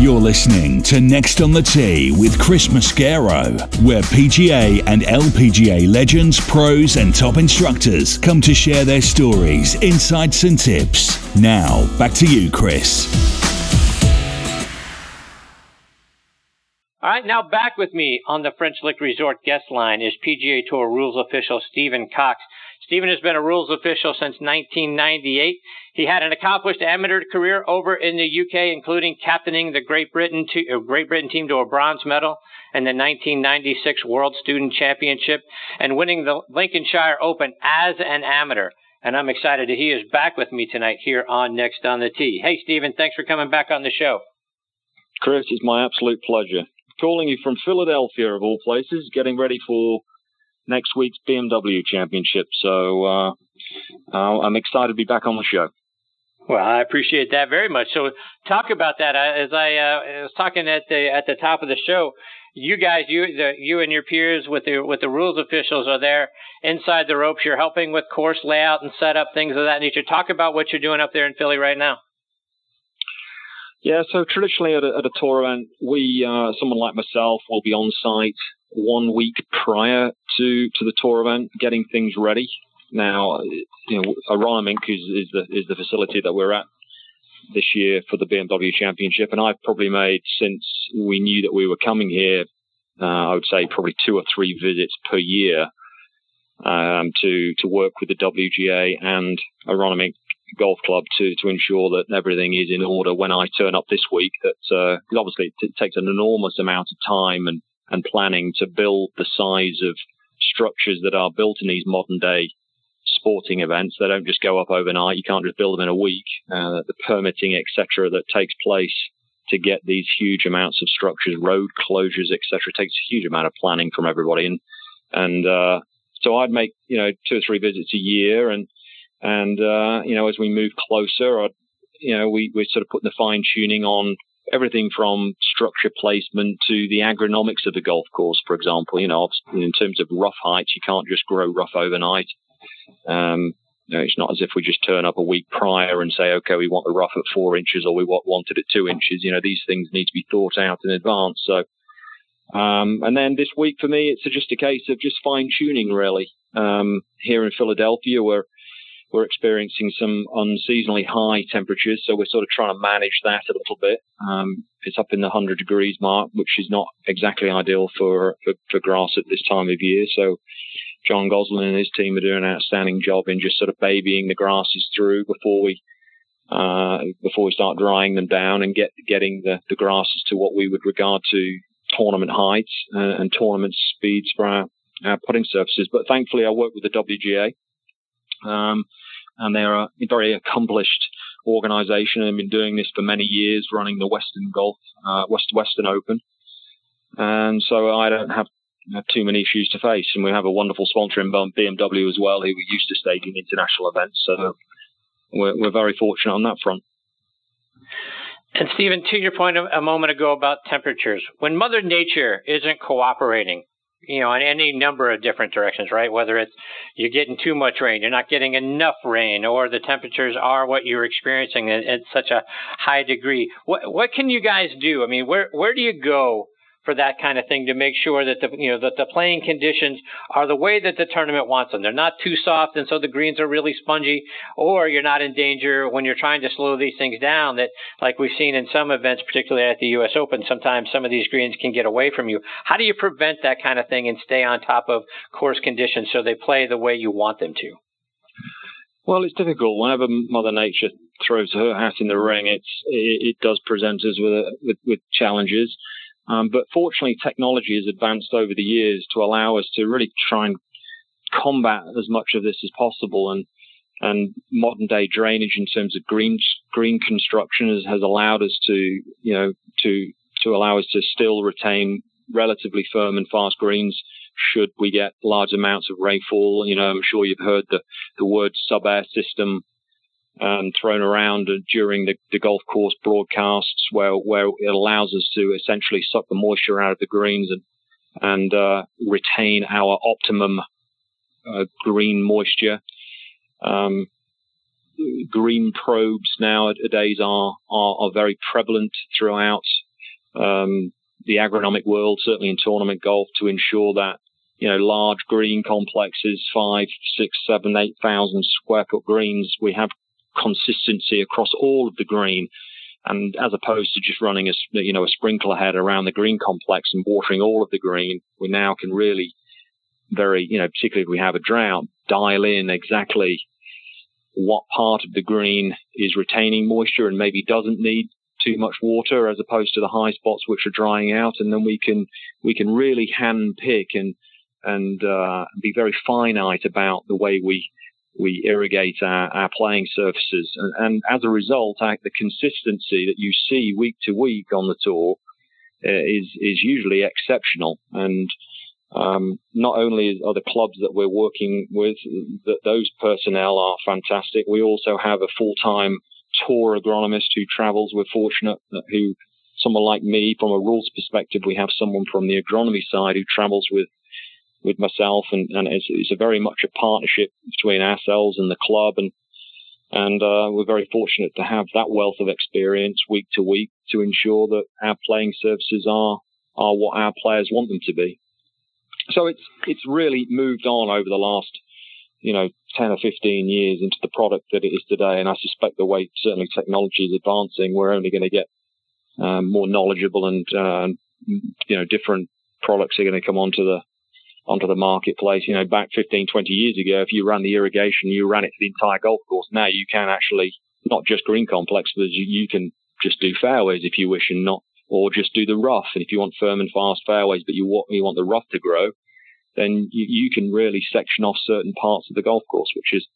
You're listening to Next on the Tee with Chris Mascaro, where PGA and LPGA legends, pros, and top instructors come to share their stories, insights, and tips. Now, back to you, Chris. All right, now back with me on the French Lick Resort guest line is PGA Tour rules official Stephen Cox. Stephen has been a rules official since 1998. He had an accomplished amateur career over in the UK, including captaining the Great Britain, to, uh, Great Britain team to a bronze medal in the 1996 World Student Championship and winning the Lincolnshire Open as an amateur. And I'm excited that he is back with me tonight here on Next on the Tee. Hey, Stephen, thanks for coming back on the show. Chris, it's my absolute pleasure. Calling you from Philadelphia, of all places, getting ready for next week's BMW Championship. So uh, I'm excited to be back on the show. Well, I appreciate that very much. So, talk about that. As I uh, was talking at the at the top of the show, you guys, you the, you and your peers with the with the rules officials are there inside the ropes. You're helping with course layout and setup, things of that nature. Talk about what you're doing up there in Philly right now. Yeah, so traditionally at a, at a tour event, we uh, someone like myself will be on site one week prior to to the tour event, getting things ready. Now, you know, Aronimink is, is the is the facility that we're at this year for the BMW Championship, and I've probably made since we knew that we were coming here, uh, I would say probably two or three visits per year um, to to work with the WGA and Aronimink Golf Club to to ensure that everything is in order when I turn up this week. That uh, obviously it takes an enormous amount of time and and planning to build the size of structures that are built in these modern day sporting events. They don't just go up overnight. You can't just build them in a week. Uh, the permitting, etc., that takes place to get these huge amounts of structures, road closures, etc., takes a huge amount of planning from everybody. And and uh, so I'd make you know two or three visits a year, and and uh, you know as we move closer, I'd, you know we we sort of putting the fine tuning on everything from structure placement to the agronomics of the golf course, for example. You know, in terms of rough heights, you can't just grow rough overnight. Um, you know, it's not as if we just turn up a week prior and say, okay, we want the rough at four inches or we want it at two inches. You know, these things need to be thought out in advance. So, um, and then this week for me, it's just a case of just fine tuning really. Um, here in Philadelphia, we're, we're experiencing some unseasonally high temperatures, so we're sort of trying to manage that a little bit. Um, it's up in the 100 degrees mark, which is not exactly ideal for, for, for grass at this time of year. So John Goslin and his team are doing an outstanding job in just sort of babying the grasses through before we uh, before we start drying them down and get getting the, the grasses to what we would regard to tournament heights uh, and tournament speeds for our, our putting surfaces. But thankfully, I work with the WGA, um, and they're a very accomplished organization and have been doing this for many years, running the Western Golf, uh, West Western Open. And so I don't have have too many issues to face. And we have a wonderful sponsor in BMW as well, who we're used to staging international events. So we're, we're very fortunate on that front. And Stephen, to your point a moment ago about temperatures, when Mother Nature isn't cooperating, you know, in any number of different directions, right? Whether it's you're getting too much rain, you're not getting enough rain, or the temperatures are what you're experiencing at, at such a high degree. What what can you guys do? I mean, where where do you go for that kind of thing to make sure that the you know that the playing conditions are the way that the tournament wants them. They're not too soft and so the greens are really spongy, or you're not in danger when you're trying to slow these things down. That like we've seen in some events, particularly at the U.S. Open, sometimes some of these greens can get away from you. How do you prevent that kind of thing and stay on top of course conditions so they play the way you want them to? Well, it's difficult. Whenever Mother Nature throws her hat in the ring, it's it, it does present us with, with with challenges. Um, but fortunately, technology has advanced over the years to allow us to really try and combat as much of this as possible. And and modern day drainage in terms of green green construction has, has allowed us to you know to to allow us to still retain relatively firm and fast greens should we get large amounts of rainfall. You know, I'm sure you've heard the, the word SubAir system um, thrown around during the, the, golf course broadcasts, where where it allows us to essentially suck the moisture out of the greens and and uh, retain our optimum uh, green moisture. Um, green probes nowadays are, are, are very prevalent throughout um, the agronomic world, certainly in tournament golf, to ensure that you know large green complexes, five, six, seven, eight thousand square foot greens, we have consistency across all of the green. And as opposed to just running a you know a sprinkler head around the green complex and watering all of the green, we now can really very you know particularly if we have a drought dial in exactly what part of the green is retaining moisture and maybe doesn't need too much water as opposed to the high spots which are drying out and then we can we can really hand pick and and uh, be very finite about the way we we irrigate our, our playing surfaces and, and as a result the consistency that you see week to week on the tour uh, is is usually exceptional and um, not only are the clubs that we're working with, that those personnel are fantastic. We also have a full-time tour agronomist who travels. We're fortunate that who, someone like me, from a rules perspective, we have someone from the agronomy side who travels with with myself, and, and it's, it's a very much a partnership between ourselves and the club, and and uh, we're very fortunate to have that wealth of experience week to week to ensure that our playing services are are what our players want them to be. So it's it's really moved on over the last you know 10 or 15 years into the product that it is today. And I suspect the way certainly technology is advancing, we're only going to get um, more knowledgeable and uh, you know different products are going to come onto the onto the marketplace. You know, back 15, 20 years ago, if you ran the irrigation, you ran it to the entire golf course. Now you can actually not just green complex, but you, you can just do fairways if you wish and not or just do the rough. And if you want firm and fast fairways, but you want, you want the rough to grow, then you, you can really section off certain parts of the golf course, which is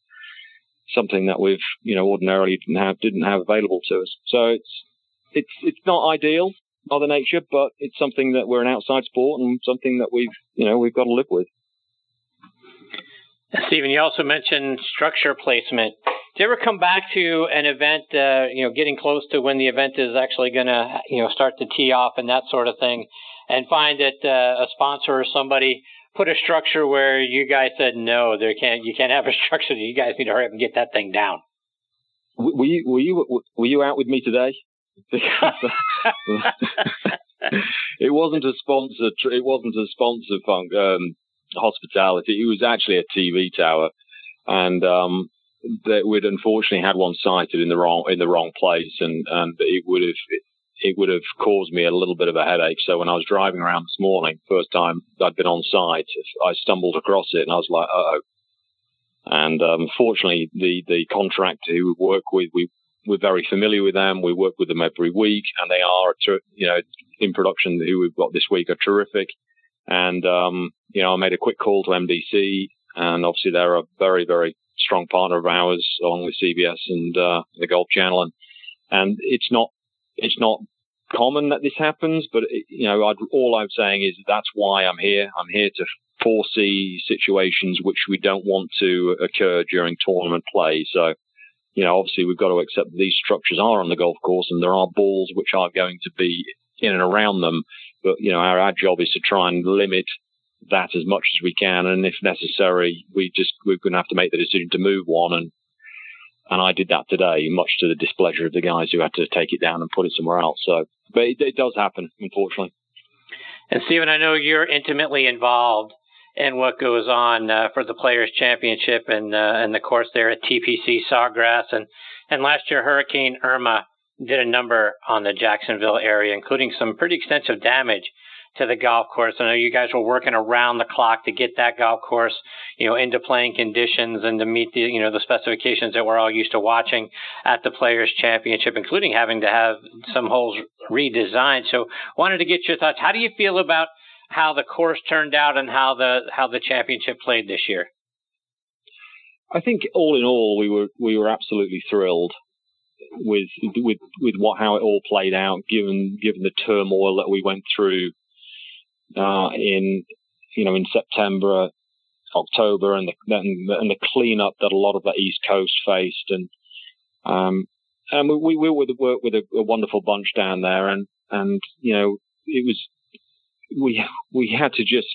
something that we've, you know, ordinarily didn't have, didn't have available to us. So it's, it's, it's not ideal, Mother Nature, but it's something that we're an outside sport and something that we've, you know, we've got to live with. Stephen, you also mentioned structure placement. Do you ever come back to an event, uh, you know, getting close to when the event is actually going to, you know, start to tee off and that sort of thing, and find that uh, a sponsor or somebody put a structure where you guys said no, there can't, you can't have a structure. You guys need to hurry up and get that thing down. Were you were you were you out with me today? it wasn't a sponsor. It wasn't a sponsor funk um, hospitality. It was actually a TV tower, and um, that we'd unfortunately had one sited in the wrong in the wrong place, and and it would have it, it would have caused me a little bit of a headache. So when I was driving around this morning, first time I'd been on site, I stumbled across it, and I was like, oh. And um, fortunately, the the contractor who we work with, we we're very familiar with them. We work with them every week, and they are, you know, in production. Who we've got this week are terrific. And um, you know, I made a quick call to NBC, and obviously they're a very, very strong partner of ours, along with CBS and uh, the Golf Channel. And and it's not it's not common that this happens, but it, you know, I'd, all I'm saying is that's why I'm here. I'm here to foresee situations which we don't want to occur during tournament play. So you know, obviously we've got to accept that these structures are on the golf course and there are balls which are going to be in and around them. But, you know, our, our job is to try and limit that as much as we can. And if necessary, we just, we're going to have to make the decision to move one. And, and I did that today, much to the displeasure of the guys who had to take it down and put it somewhere else. So, but it, it does happen, unfortunately. And Stephen, I know you're intimately involved and what goes on uh, for the Players Championship and uh, and the course there at TPC Sawgrass and and last year Hurricane Irma did a number on the Jacksonville area, including some pretty extensive damage to the golf course. I know you guys were working around the clock to get that golf course, you know, into playing conditions and to meet the, you know, the specifications that we're all used to watching at the Players Championship, including having to have some holes redesigned. So, wanted to get your thoughts. How do you feel about how the course turned out and how the how the championship played this year? I think all in all, we were we were absolutely thrilled with with with what how it all played out, given given the turmoil that we went through uh, in you know in September, October, and the and the cleanup that a lot of the East Coast faced, and um, and we we were work with a, a wonderful bunch down there, and and you know it was we we had to just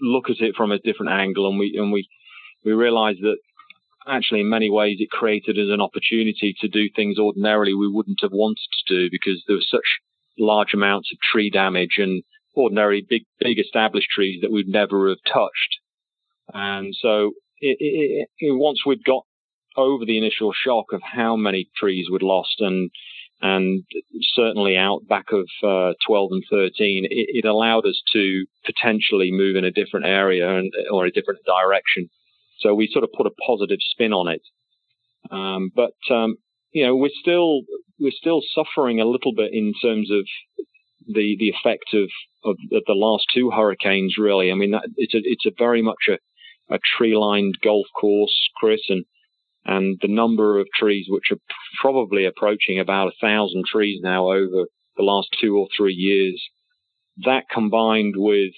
look at it from a different angle, and we and we we realised that actually in many ways it created as an opportunity to do things ordinarily we wouldn't have wanted to do because there was such large amounts of tree damage and ordinary big, big established trees that we'd never have touched. And so it, it, it, once we'd got over the initial shock of how many trees we'd lost and and certainly out back of uh, 12 and 13, it, it, allowed us to potentially move in a different area and, or a different direction. So we sort of put a positive spin on it. Um, but um, you know, we're still we're still suffering a little bit in terms of the the effect of, of, the last two hurricanes. Really, I mean, that, it's a it's a very much a, a tree lined golf course, Chris, and and the number of trees, which are probably approaching about a thousand trees now over the last two or three years, that combined with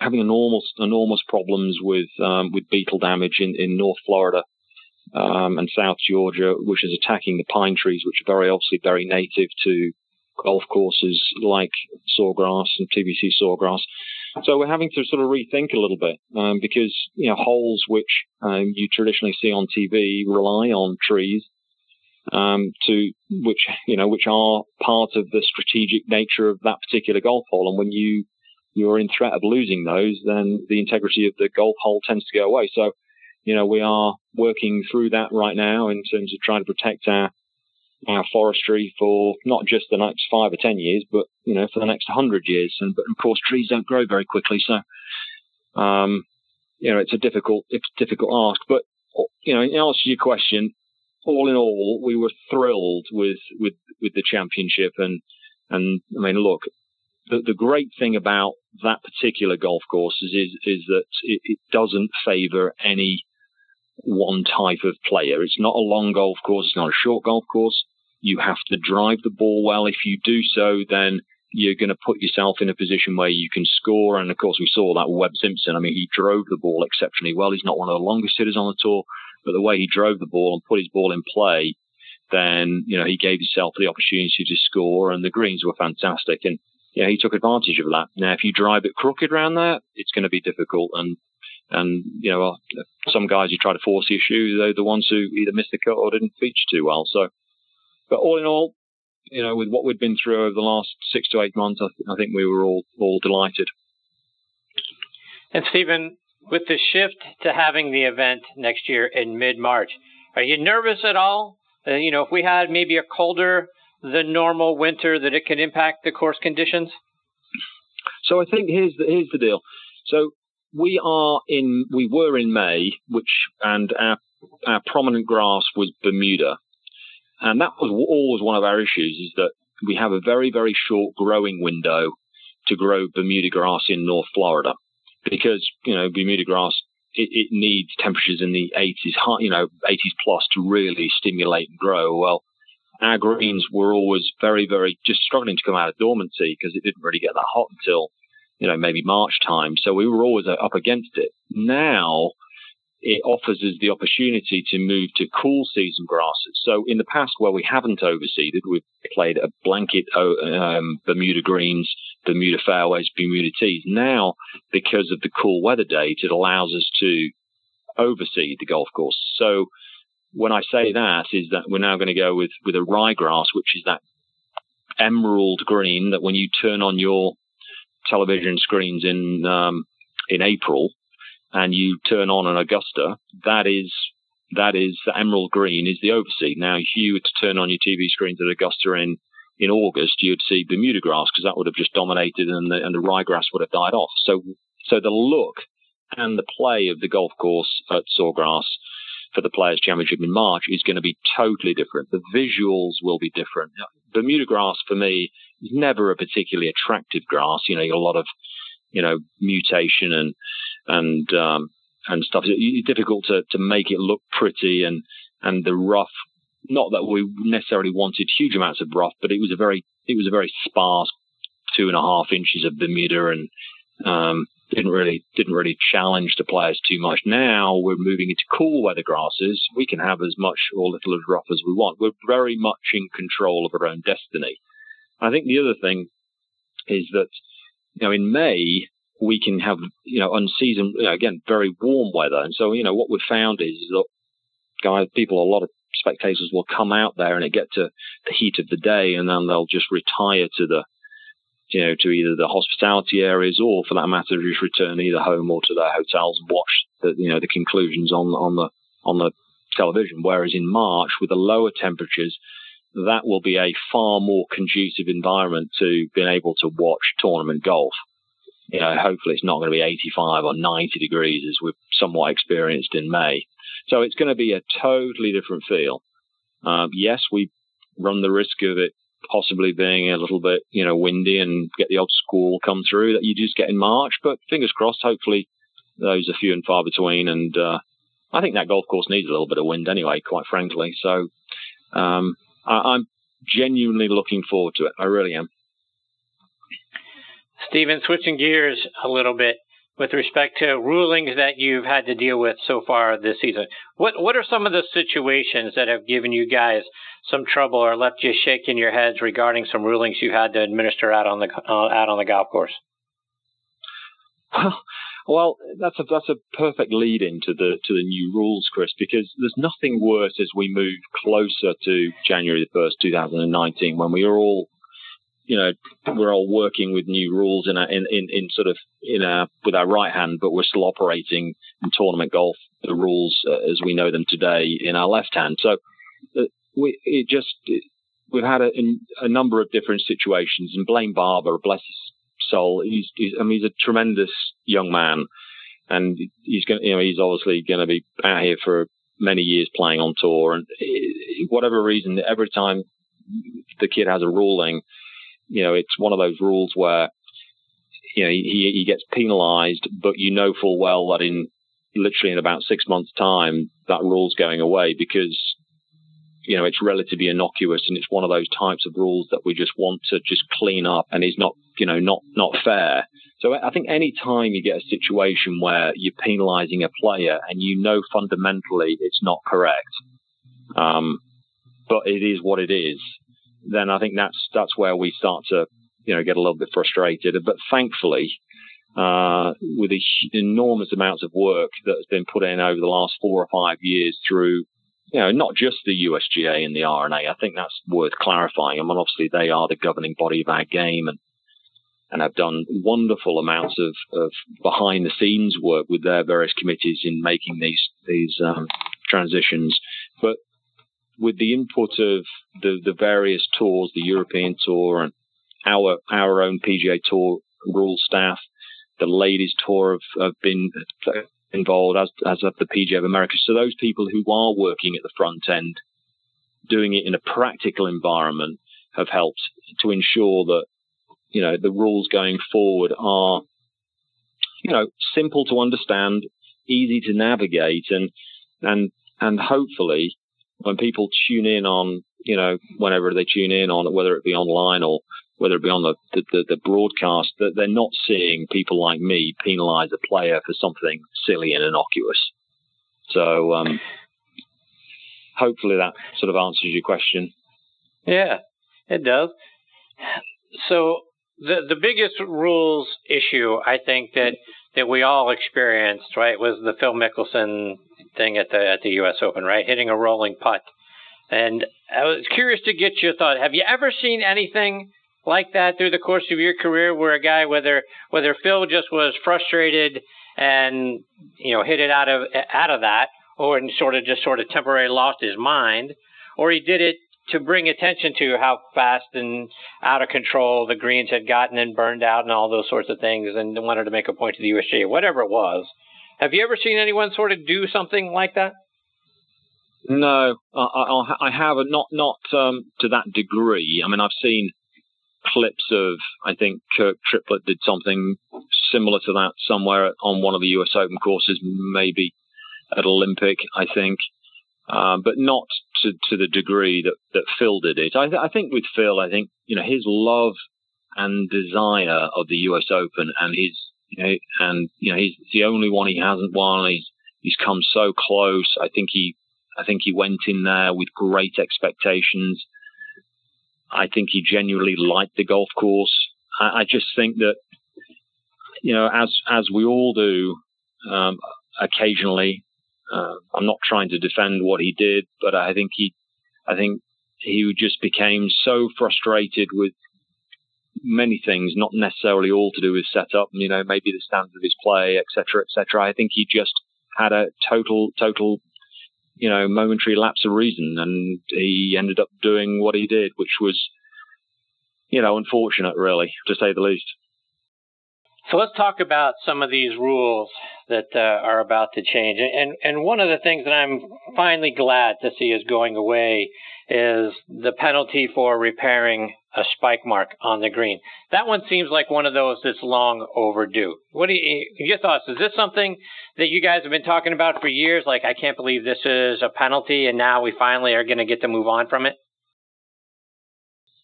having enormous enormous problems with um, with beetle damage in, in North Florida um, and South Georgia, which is attacking the pine trees, which are very obviously very native to golf courses like sawgrass and TPC sawgrass. So we're having to sort of rethink a little bit um, because you know holes which um, you traditionally see on TV rely on trees um, to which you know which are part of the strategic nature of that particular golf hole. And when you you're in threat of losing those, then the integrity of the golf hole tends to go away. So you know we are working through that right now in terms of trying to protect our our forestry for not just the next five or ten years, but you know for the next hundred years. And but of course, trees don't grow very quickly, so um, you know it's a difficult it's a difficult ask. But you know, in answer to your question, all in all, we were thrilled with with with the championship, and and I mean, look, the, the great thing about that particular golf course is is, is that it, it doesn't favour any one type of player. It's not a long golf course. It's not a short golf course. You have to drive the ball well. If you do so, then you're going to put yourself in a position where you can score. And of course, we saw that with Webb Simpson. I mean, he drove the ball exceptionally well. He's not one of the longest hitters on the tour, but the way he drove the ball and put his ball in play, then, you know, he gave himself the opportunity to score and the greens were fantastic. And, yeah, he took advantage of that. Now, if you drive it crooked around there, it's going to be difficult. And, and, you know, some guys who try to force the issue, they're the ones who either missed the cut or didn't feature too well. So, but all in all, you know, with what we've been through over the last six to eight months, I, th- I think we were all all delighted. And Stephen, with the shift to having the event next year in mid March, are you nervous at all? Uh, you know, if we had maybe a colder than normal winter, that it could impact the course conditions. So I think here's the here's the deal. So we are in we were in May, which and our our prominent grass was Bermuda, and that was always one of our issues is that we have a very, very short growing window to grow Bermuda grass in North Florida because, you know, Bermuda grass, it, it needs temperatures in the 80s, you know, 80s plus to really stimulate and grow. Well, our greens were always very, very just struggling to come out of dormancy because it didn't really get that hot until, you know, maybe March time. So we were always uh, up against it. Now it offers us the opportunity to move to cool season grasses. So in the past, where we haven't overseeded, we've played a blanket um, Bermuda greens, Bermuda fairways, Bermuda tees. Now, because of the cool weather date, it allows us to overseed the golf course. So when I say that, is that we're now going to go with with a ryegrass, which is that emerald green that when you turn on your television screens in um, in April, and you turn on an Augusta, that is that is the emerald green is the overseed. Now, if you were to turn on your TV screens at Augusta in in August, you'd see Bermuda grass because that would have just dominated and the, and the ryegrass would have died off. So, so the look and the play of the golf course at Sawgrass for the Players Championship in March is going to be totally different. The visuals will be different. Bermuda grass for me is never a particularly attractive grass. You know, you got a lot of, you know, mutation and and um, and stuff. It's difficult to, to make it look pretty and and the rough. Not that we necessarily wanted huge amounts of rough, but it was a very it was a very sparse two and a half inches of Bermuda and um, didn't really didn't really challenge the players too much. Now we're moving into cool weather grasses. We can have as much or little as rough as we want. We're very much in control of our own destiny. I think the other thing is that you know in May we can have, you know, unseasoned, you know, again, very warm weather. And so, you know, what we've found is, that guys, people, a lot of spectators will come out there and it get to the heat of the day, and then they'll just retire to the you know, to either the hospitality areas or, for that matter, just return either home or to their hotels and watch the, you know, the conclusions on on the on the television. Whereas in March, with the lower temperatures, that will be a far more conducive environment to being able to watch tournament golf. You know, hopefully it's not going to be 85 or 90 degrees as we've somewhat experienced in May. So it's going to be a totally different feel. Um, yes, we run the risk of it possibly being a little bit, you know, windy and get the odd squall come through that you just get in March. But fingers crossed, hopefully those are few and far between. And uh, I think that golf course needs a little bit of wind anyway, quite frankly. So um, I, I'm genuinely looking forward to it. I really am. Stephen, switching gears a little bit with respect to rulings that you've had to deal with so far this season. What what are some of the situations that have given you guys some trouble or left you shaking your heads regarding some rulings you had to administer out on the uh, out on the golf course? Well, that's a that's a perfect lead into the to the new rules, Chris, because there's nothing worse as we move closer to January the first, 2019, when we are all you know, we're all working with new rules in, in, in, in sort of in a, with our right hand, but we're still operating in tournament golf the rules uh, as we know them today in our left hand. So uh, we it just it, we've had a, a, number of different situations. And Blayne Barber, bless his soul, he's, he's I mean he's a tremendous young man, and he's going you know he's obviously going to be out here for many years playing on tour, and uh, whatever reason, every time the kid has a ruling you know, it's one of those rules where, you know, he, he gets penalized, but you know full well that in literally in about six months' time, that rule's going away because, you know, it's relatively innocuous and it's one of those types of rules that we just want to just clean up and is not, you know, not, not fair. So I think any time you get a situation where you're penalizing a player and you know fundamentally it's not correct, um, but it is what it is, then I think that's that's where we start to you know get a little bit frustrated. But thankfully, uh, with the enormous amounts of work that has been put in over the last four or five years through, you know, not just the USGA and the R&A. I think that's worth clarifying. I mean, obviously they are the governing body of our game and and have done wonderful amounts of, of behind the scenes work with their various committees in making these these um, transitions. With the input of the, the various tours, the European tour and our our own PGA Tour rule staff, the ladies tour have, have been involved as as of the PGA of America. So those people who are working at the front end, doing it in a practical environment, have helped to ensure that you know the rules going forward are you know simple to understand, easy to navigate, and and and hopefully when people tune in on, you know, whenever they tune in on, whether it be online or whether it be on the, the, the, broadcast, that they're not seeing people like me penalize a player for something silly and innocuous. So, um, hopefully that sort of answers your question. Yeah, it does. So the the biggest rules issue I think that that we all experienced, right, was the Phil Mickelson thing at the at the U.S. Open, right? Hitting a rolling putt. And I was curious to get your thought. Have you ever seen anything like that through the course of your career, where a guy, whether whether Phil just was frustrated and you know hit it out of out of that, or and sort of just sort of temporarily lost his mind, or he did it to bring attention to how fast and out of control the greens had gotten and burned out and all those sorts of things, and wanted to make a point to the USGA, whatever it was. Have you ever seen anyone sort of do something like that? No, I, I haven't. Not not um, to that degree. I mean, I've seen clips of. I think Kirk Triplett did something similar to that somewhere on one of the U.S. Open courses, maybe at Olympic. I think, um, but not to, to the degree that, that Phil did it. I, th- I think with Phil, I think you know his love and desire of the U.S. Open and his you know, and you know he's the only one he hasn't won. He's he's come so close. I think he I think he went in there with great expectations. I think he genuinely liked the golf course. I, I just think that you know as as we all do um, occasionally Uh, I'm not trying to defend what he did, but I think he, I think he just became so frustrated with many things, not necessarily all to do with setup. You know, maybe the standards of his play, etc., etc. I think he just had a total, total, you know, momentary lapse of reason, and he ended up doing what he did, which was, you know, unfortunate, really, to say the least. So let's talk about some of these rules that uh, are about to change. And and one of the things that I'm finally glad to see is going away is the penalty for repairing a spike mark on the green. That one seems like one of those that's long overdue. What do you your thoughts? Is this something that you guys have been talking about for years? Like I can't believe this is a penalty, and now we finally are going to get to move on from it.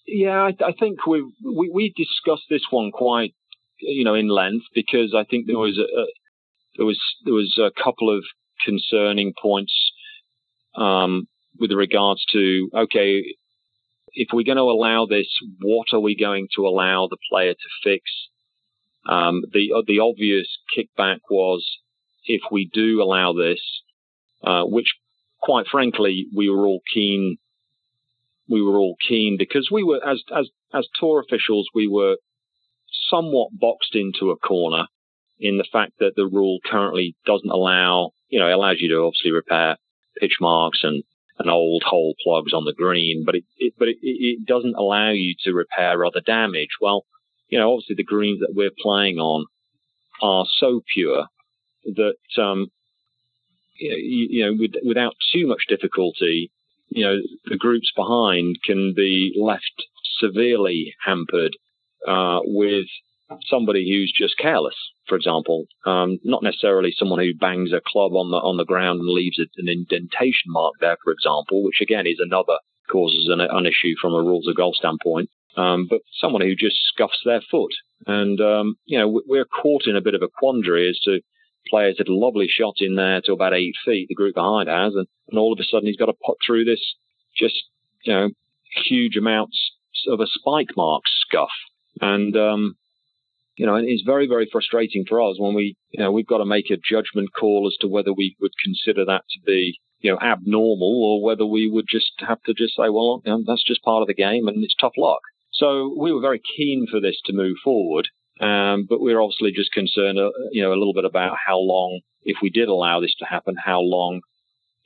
Yeah, I, I think we we we discussed this one quite you know, in length because I think there was a, there was there was a couple of concerning points um, with regards to okay, if we're going to allow this, what are we going to allow the player to fix? Um, the uh, the obvious kickback was if we do allow this, uh, which quite frankly we were all keen. We were all keen because we were as as as tour officials we were somewhat boxed into a corner in the fact that the rule currently doesn't allow, you know, it allows you to obviously repair pitch marks and, and old hole plugs on the green, but it, it but it, it doesn't allow you to repair other damage. Well, you know, obviously the greens that we're playing on are so pure that, um, you know, with, without too much difficulty, you know, the groups behind can be left severely hampered uh, with somebody who's just careless, for example, um, not necessarily someone who bangs a club on the on the ground and leaves an indentation mark there, for example, which again is another causes an, an issue from a rules of golf standpoint. Um, but someone who just scuffs their foot, and um, you know we're caught in a bit of a quandary as to players had a lovely shot in there to about eight feet, the group behind has, and, and all of a sudden he's got to put through this just you know huge amounts of a spike mark scuff and, um, you know, and it's very, very frustrating for us when we, you know, we've got to make a judgment call as to whether we would consider that to be, you know, abnormal or whether we would just have to just say, well, you know, that's just part of the game and it's tough luck. So we were very keen for this to move forward. Um, but we're obviously just concerned, uh, you know, a little bit about how long, if we did allow this to happen, how long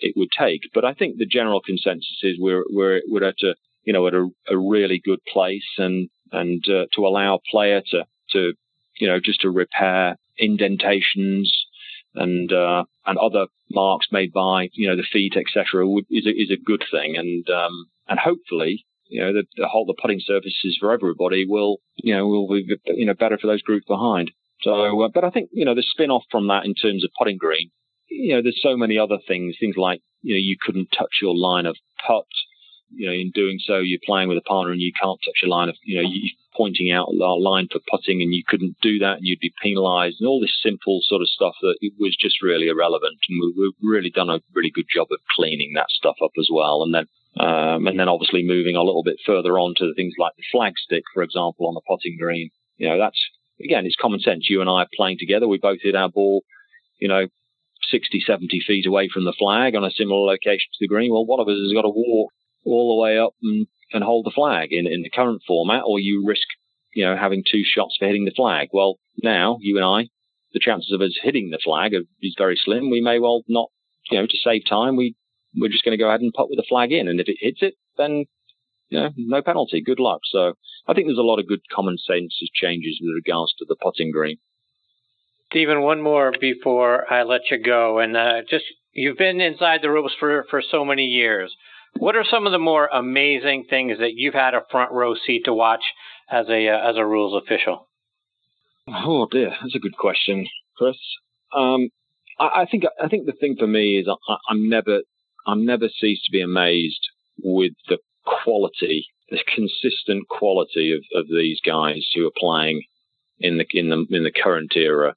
it would take. But I think the general consensus is we're we're we're at a you know at a, a really good place, and and uh, to allow a player to to you know just to repair indentations and uh, and other marks made by you know the feet etc. is a, is a good thing and um, and hopefully you know the, the whole the putting surfaces for everybody will you know will be you know better for those groups behind. So, uh, but I think you know the spin off from that in terms of putting green, you know, there's so many other things, things like you know you couldn't touch your line of putt you know, in doing so, you're playing with a partner and you can't touch a line of, you know, you pointing out a line for putting and you couldn't do that and you'd be penalised and all this simple sort of stuff that was just really irrelevant. And we've really done a really good job of cleaning that stuff up as well. And then, um, and then obviously moving a little bit further on to things like the flag stick, for example, on the putting green. You know, that's, again, it's common sense. You and I are playing together. We both hit our ball, you know, 60, 70 feet away from the flag on a similar location to the green. Well, one of us has got to walk all the way up and, and hold the flag in, in the current format, or you risk, you know, having two shots for hitting the flag. Well, now you and I, the chances of us hitting the flag is very slim. We may well not, you know, to save time, we we're just going to go ahead and put with the flag in, and if it hits it, then you know, no penalty. Good luck. So I think there's a lot of good common sense changes with regards to the putting green. Stephen, one more before I let you go, and uh, just you've been inside the ropes for for so many years. What are some of the more amazing things that you've had a front row seat to watch as a uh, as a rules official? Oh dear, that's a good question, Chris. Um, I, I, think I think the thing for me is I, I'm never I'm never ceased to be amazed with the quality, the consistent quality of, of these guys who are playing in the in the in the current era,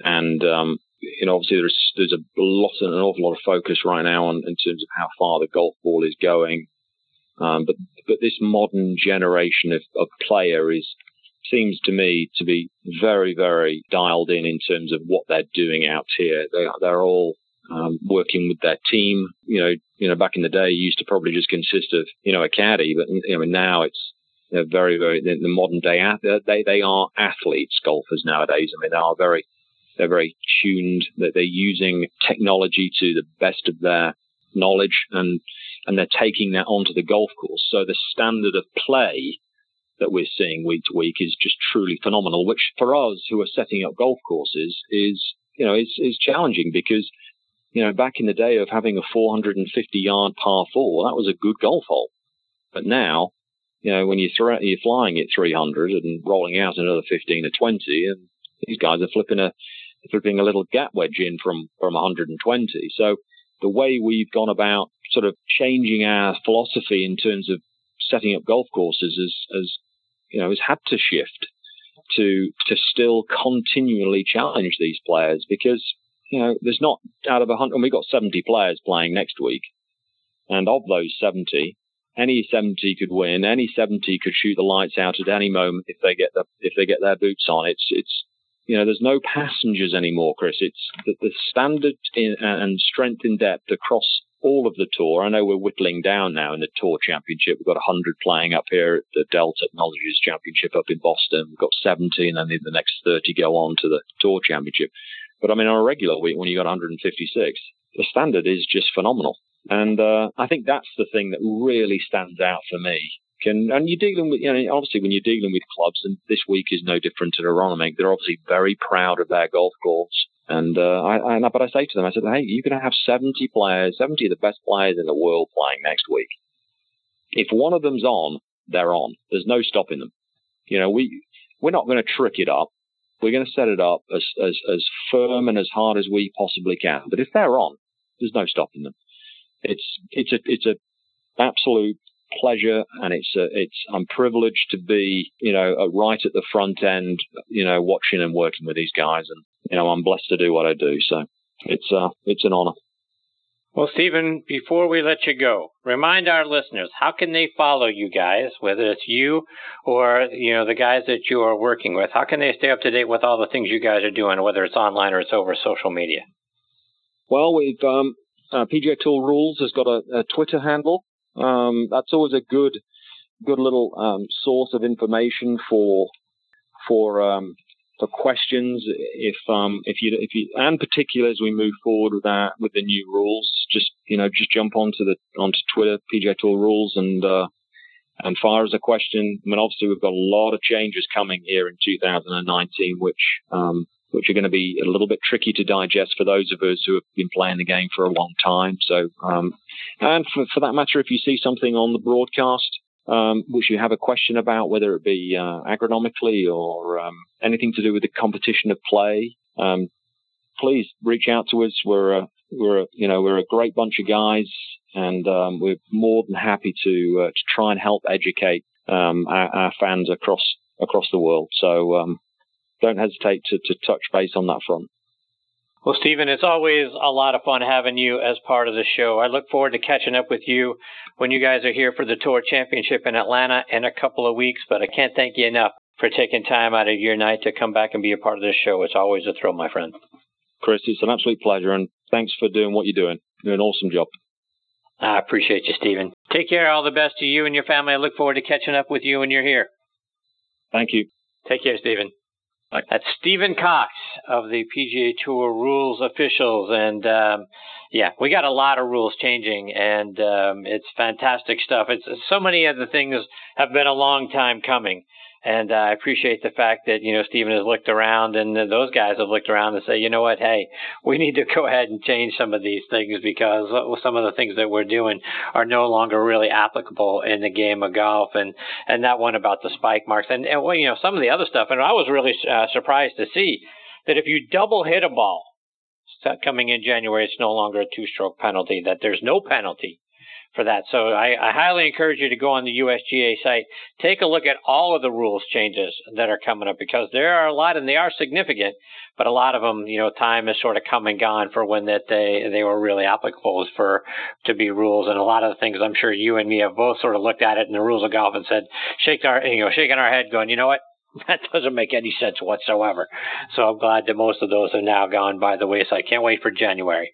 and um, you know, obviously there's there's a lot an awful lot of focus right now on in terms of how far the golf ball is going. Um, but but this modern generation of, of player is seems to me to be very very dialed in in terms of what they're doing out here. They they're all um, working with their team. You know, you know, back in the day, you used to probably just consist of you know a caddy, but you know now it's they're very, very the, modern day. They they are athletes, golfers nowadays. I mean, they are very they're very tuned. That they're using technology to the best of their knowledge, and and they're taking that onto the golf course. So the standard of play that we're seeing week to week is just truly phenomenal. Which for us who are setting up golf courses is you know is is challenging because you know, back in the day of having a 450 yard par four, that was a good golf hole. But now, you know, when you throw, you're flying at 300 and rolling out another 15 or 20, and these guys are flipping a flipping a little gap wedge in from from 120. So the way we've gone about sort of changing our philosophy in terms of setting up golf courses is, you know, has had to shift to to still continually challenge these players because you know, there's not out of a hundred, and we've got 70 players playing next week. And of those 70, any 70 could win. Any 70 could shoot the lights out at any moment if they get the, if they get their boots on. It's, it's, you know, there's no passengers anymore, Chris. It's the, the standard in, and strength in depth across all of the tour. I know we're whittling down now in the tour championship. We've got 100 playing up here at the Dell Technologies Championship up in Boston. We've got 70 and then the next 30 go on to the tour championship. But I mean, on a regular week, when you got 156, the standard is just phenomenal. And uh, I think that's the thing that really stands out for me. Can, and you're dealing with, you know, obviously when you're dealing with clubs, and this week is no different to Aronimink, they're obviously very proud of their golf course. And uh, I, I, but I say to them, I said, hey, you're going to have 70 players, 70 of the best players in the world playing next week. If one of them's on, they're on. There's no stopping them. You know, we we're not going to trick it up. We're going to set it up as, as, as firm and as hard as we possibly can. But if they're on, there's no stopping them. It's, it's a, it's a absolute pleasure and it's a, it's, I'm privileged to be, you know, right at the front end, you know, watching and working with these guys. And, you know, I'm blessed to do what I do. So it's, uh, it's an honor. Well, Stephen, before we let you go, remind our listeners how can they follow you guys, whether it's you or you know the guys that you are working with. How can they stay up to date with all the things you guys are doing, whether it's online or it's over social media? Well, we've um, uh, PGA Tour Rules has got a, a Twitter handle. Um, that's always a good, good little um, source of information for for um, for questions if um if you if you and particularly as we move forward with that with the new rules just you know just jump onto the onto twitter pga tour rules and uh and fire us a question. I mean obviously we've got a lot of changes coming here in 2019 which um which are going to be a little bit tricky to digest for those of us who have been playing the game for a long time. So, um, and for, for that matter, if you see something on the broadcast um, which you have a question about, whether it be uh, agronomically or um, anything to do with the competition of play, um, please reach out to us. We're a, we're a, you know we're a great bunch of guys, and um, we're more than happy to uh, to try and help educate um, our, our, fans across across the world. So don't hesitate to, to touch base on that front. Well, Stephen, it's always a lot of fun having you as part of the show. I look forward to catching up with you when you guys are here for the Tour Championship in Atlanta in a couple of weeks. But I can't thank you enough for taking time out of your night to come back and be a part of this show. It's always a thrill, my friend. Chris, it's an absolute pleasure, and thanks for doing what you're doing. You're an awesome job. I appreciate you, Stephen. Take care. All the best to you and your family. I look forward to catching up with you when you're here. Thank you. Take care, Stephen. That's Stephen Cox of the PGA Tour rules officials. And um, yeah, we got a lot of rules changing, and um, it's fantastic stuff. It's so many of the things have been a long time coming. And uh, I appreciate the fact that, you know, Stephen has looked around and those guys have looked around and say, you know what, hey, we need to go ahead and change some of these things because some of the things that we're doing are no longer really applicable in the game of golf. And, and that one about the spike marks and, and well, you know, some of the other stuff. And I was really uh, surprised to see that if you double hit a ball coming in January, it's no longer a two stroke penalty, that there's no penalty for that. So I, I, highly encourage you to go on the USGA site, take a look at all of the rules changes that are coming up because there are a lot and they are significant, but a lot of them, you know, time has sort of come and gone for when that they they were really applicable for to be rules. And a lot of the things I'm sure you and me have both sort of looked at it in the rules of golf and said, shake our you know, shaking our head, going, you know what, that doesn't make any sense whatsoever. So I'm glad that most of those have now gone by the wayside. Can't wait for January.